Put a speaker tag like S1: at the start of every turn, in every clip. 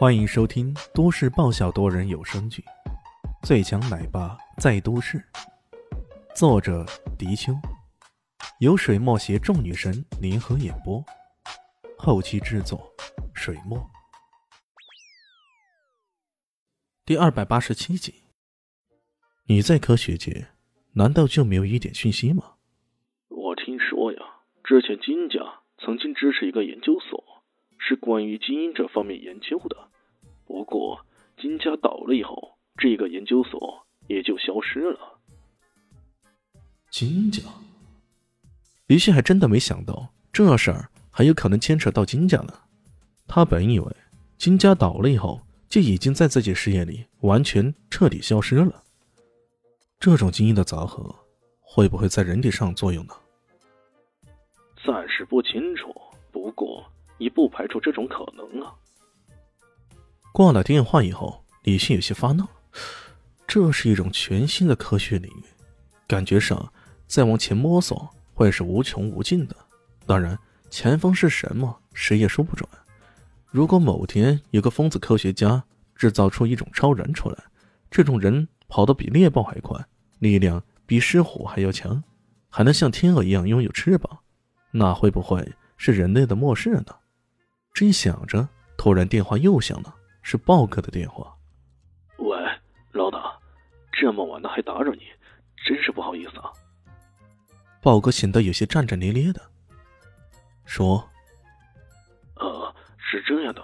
S1: 欢迎收听都市爆笑多人有声剧《最强奶爸在都市》，作者：迪秋，由水墨携众女神联合演播，后期制作：水墨。第二百八十七集，你在科学界，难道就没有一点讯息吗？
S2: 我听说呀，之前金家曾经支持一个研究所。是关于基因这方面研究的，不过金家倒了以后，这个研究所也就消失了。
S1: 金家，李迅还真的没想到这事儿还有可能牵扯到金家呢。他本以为金家倒了以后，就已经在自己视野里完全彻底消失了。这种基因的杂合，会不会在人体上作用呢？
S2: 暂时不清楚，不过。你不排除这种可能啊！
S1: 挂了电话以后，李信有些发愣。这是一种全新的科学领域，感觉上再往前摸索会是无穷无尽的。当然，前方是什么，谁也说不准。如果某天有个疯子科学家制造出一种超人出来，这种人跑得比猎豹还快，力量比狮虎还要强，还能像天鹅一样拥有翅膀，那会不会是人类的末世呢？正想着，突然电话又响了，是豹哥的电话。
S2: 喂，老大，这么晚了还打扰你，真是不好意思啊。
S1: 豹哥显得有些战战兢兢的说：“
S2: 呃，是这样的，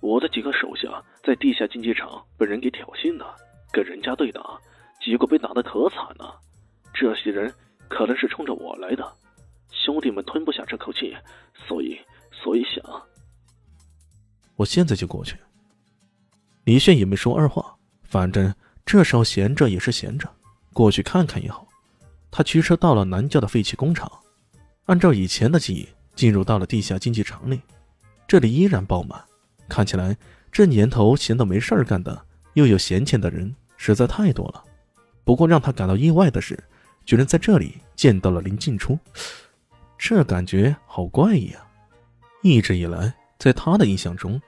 S2: 我的几个手下在地下竞技场被人给挑衅了，跟人家对打，结果被打得可惨了。这些人可能是冲着我来的，兄弟们吞不下这口气，所以，所以想。”
S1: 我现在就过去。李炫也没说二话，反正这时候闲着也是闲着，过去看看也好。他驱车到了南郊的废弃工厂，按照以前的记忆，进入到了地下竞技场里。这里依然爆满，看起来这年头闲得没事儿干的，又有闲钱的人实在太多了。不过让他感到意外的是，居然在这里见到了林静初，这感觉好怪异啊！一直以来，在他的印象中，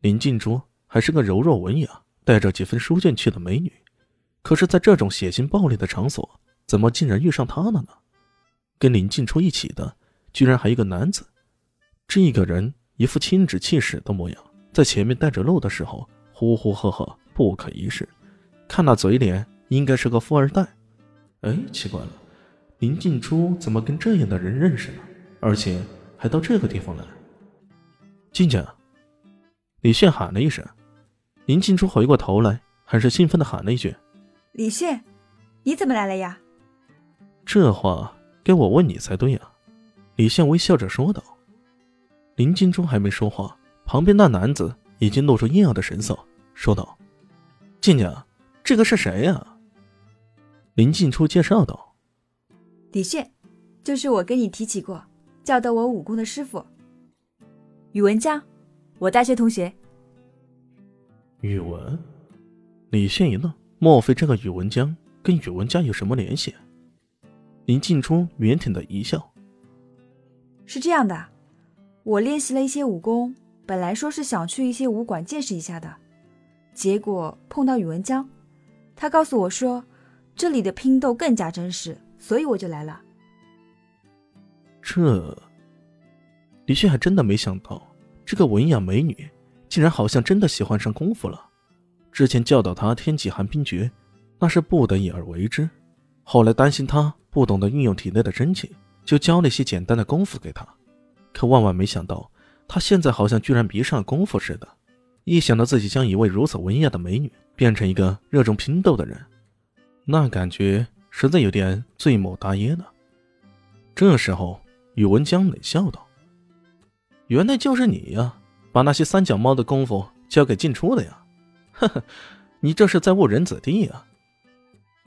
S1: 林静珠还是个柔弱文雅、带着几分书卷气的美女，可是，在这种血腥暴力的场所，怎么竟然遇上她了呢？跟林静初一起的，居然还有一个男子。这个人一副轻指气使的模样，在前面带着路的时候，呼呼喝喝，不可一世。看那嘴脸，应该是个富二代。哎，奇怪了，林静初怎么跟这样的人认识呢？而且还到这个地方来？静静。李炫喊了一声，林静初回过头来，很是兴奋的喊了一句：“
S3: 李炫，你怎么来了呀？”
S1: 这话该我问你才对啊！”李现微笑着说道。林静初还没说话，旁边那男子已经露出异样的神色，说道：“静静，这个是谁呀？”林静初介绍道：“
S3: 李炫，就是我跟你提起过教导我武功的师傅，宇文江。”我大学同学，
S1: 宇文，李现一愣，莫非这个宇文江跟宇文家有什么联系？林静初腼腆的一笑，
S3: 是这样的，我练习了一些武功，本来说是想去一些武馆见识一下的，结果碰到宇文江，他告诉我说这里的拼斗更加真实，所以我就来了。
S1: 这，李现还真的没想到。这个文雅美女，竟然好像真的喜欢上功夫了。之前教导她天启寒冰诀，那是不得已而为之。后来担心她不懂得运用体内的真气，就教了些简单的功夫给她。可万万没想到，她现在好像居然迷上了功夫似的。一想到自己将一位如此文雅的美女变成一个热衷拼斗的人，那感觉实在有点醉某大耶了。这时候，宇文江冷笑道。原来就是你呀，把那些三脚猫的功夫教给进出的呀！呵呵，你这是在误人子弟呀！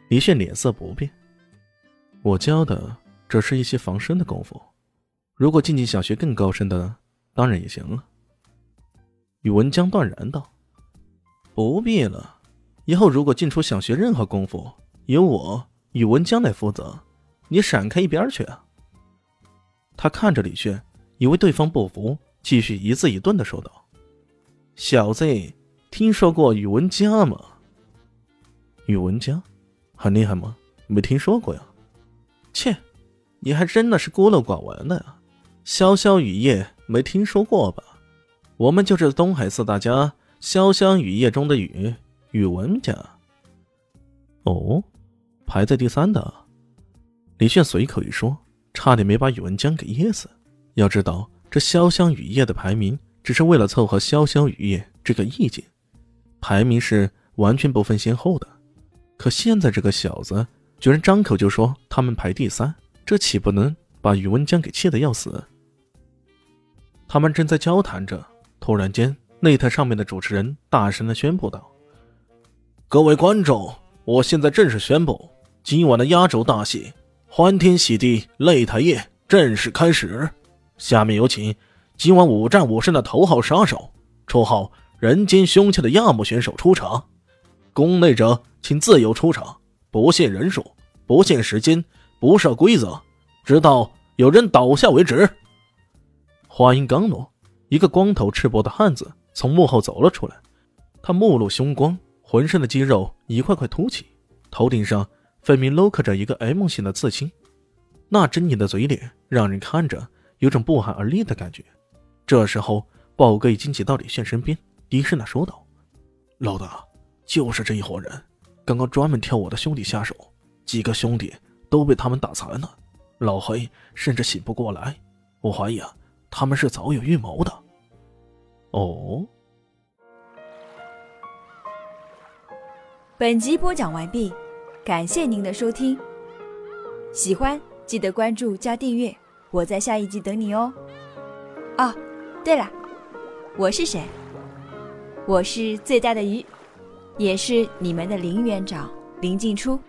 S1: 李炫脸色不变，我教的只是一些防身的功夫，如果静静想学更高深的，当然也行了。宇文江断然道：“不必了，以后如果进出想学任何功夫，由我宇文江来负责，你闪开一边去啊！”他看着李炫。以为对方不服，继续一字一顿的说道：“小子，听说过宇文家吗？宇文家，很厉害吗？没听说过呀。切，你还真的是孤陋寡闻的呀。潇潇雨夜没听说过吧？我们就是东海四大家，潇湘雨夜中的雨，宇文家。哦，排在第三的。李炫随口一说，差点没把宇文江给噎死。要知道，这潇湘雨夜的排名只是为了凑合潇湘雨夜这个意境，排名是完全不分先后的。可现在这个小子居然张口就说他们排第三，这岂不能把宇文江给气得要死？他们正在交谈着，突然间，擂台上面的主持人大声的宣布道：“各位观众，我现在正式宣布，今晚的压轴大戏——欢天喜地擂台夜正式开始。下面有请今晚五战五胜的头号杀手，绰号‘人间凶器’的亚木选手出场。宫内者请自由出场，不限人数，不限时间，不设规则，直到有人倒下为止。”话音刚落，一个光头赤膊的汉子从幕后走了出来。他目露凶光，浑身的肌肉一块块凸起，头顶上分明镂刻着一个 M 型的刺青。那狰狞的嘴脸让人看着有种不寒而栗的感觉。这时候，豹哥已经挤到李炫身边，低声的说道：“老大，就是这一伙人，刚刚专门挑我的兄弟下手，几个兄弟都被他们打残了，老黑甚至醒不过来。我怀疑啊。”他们是早有预谋的。哦。
S3: 本集播讲完毕，感谢您的收听。喜欢记得关注加订阅，我在下一集等你哦。哦，对了，我是谁？我是最大的鱼，也是你们的林园长林静初。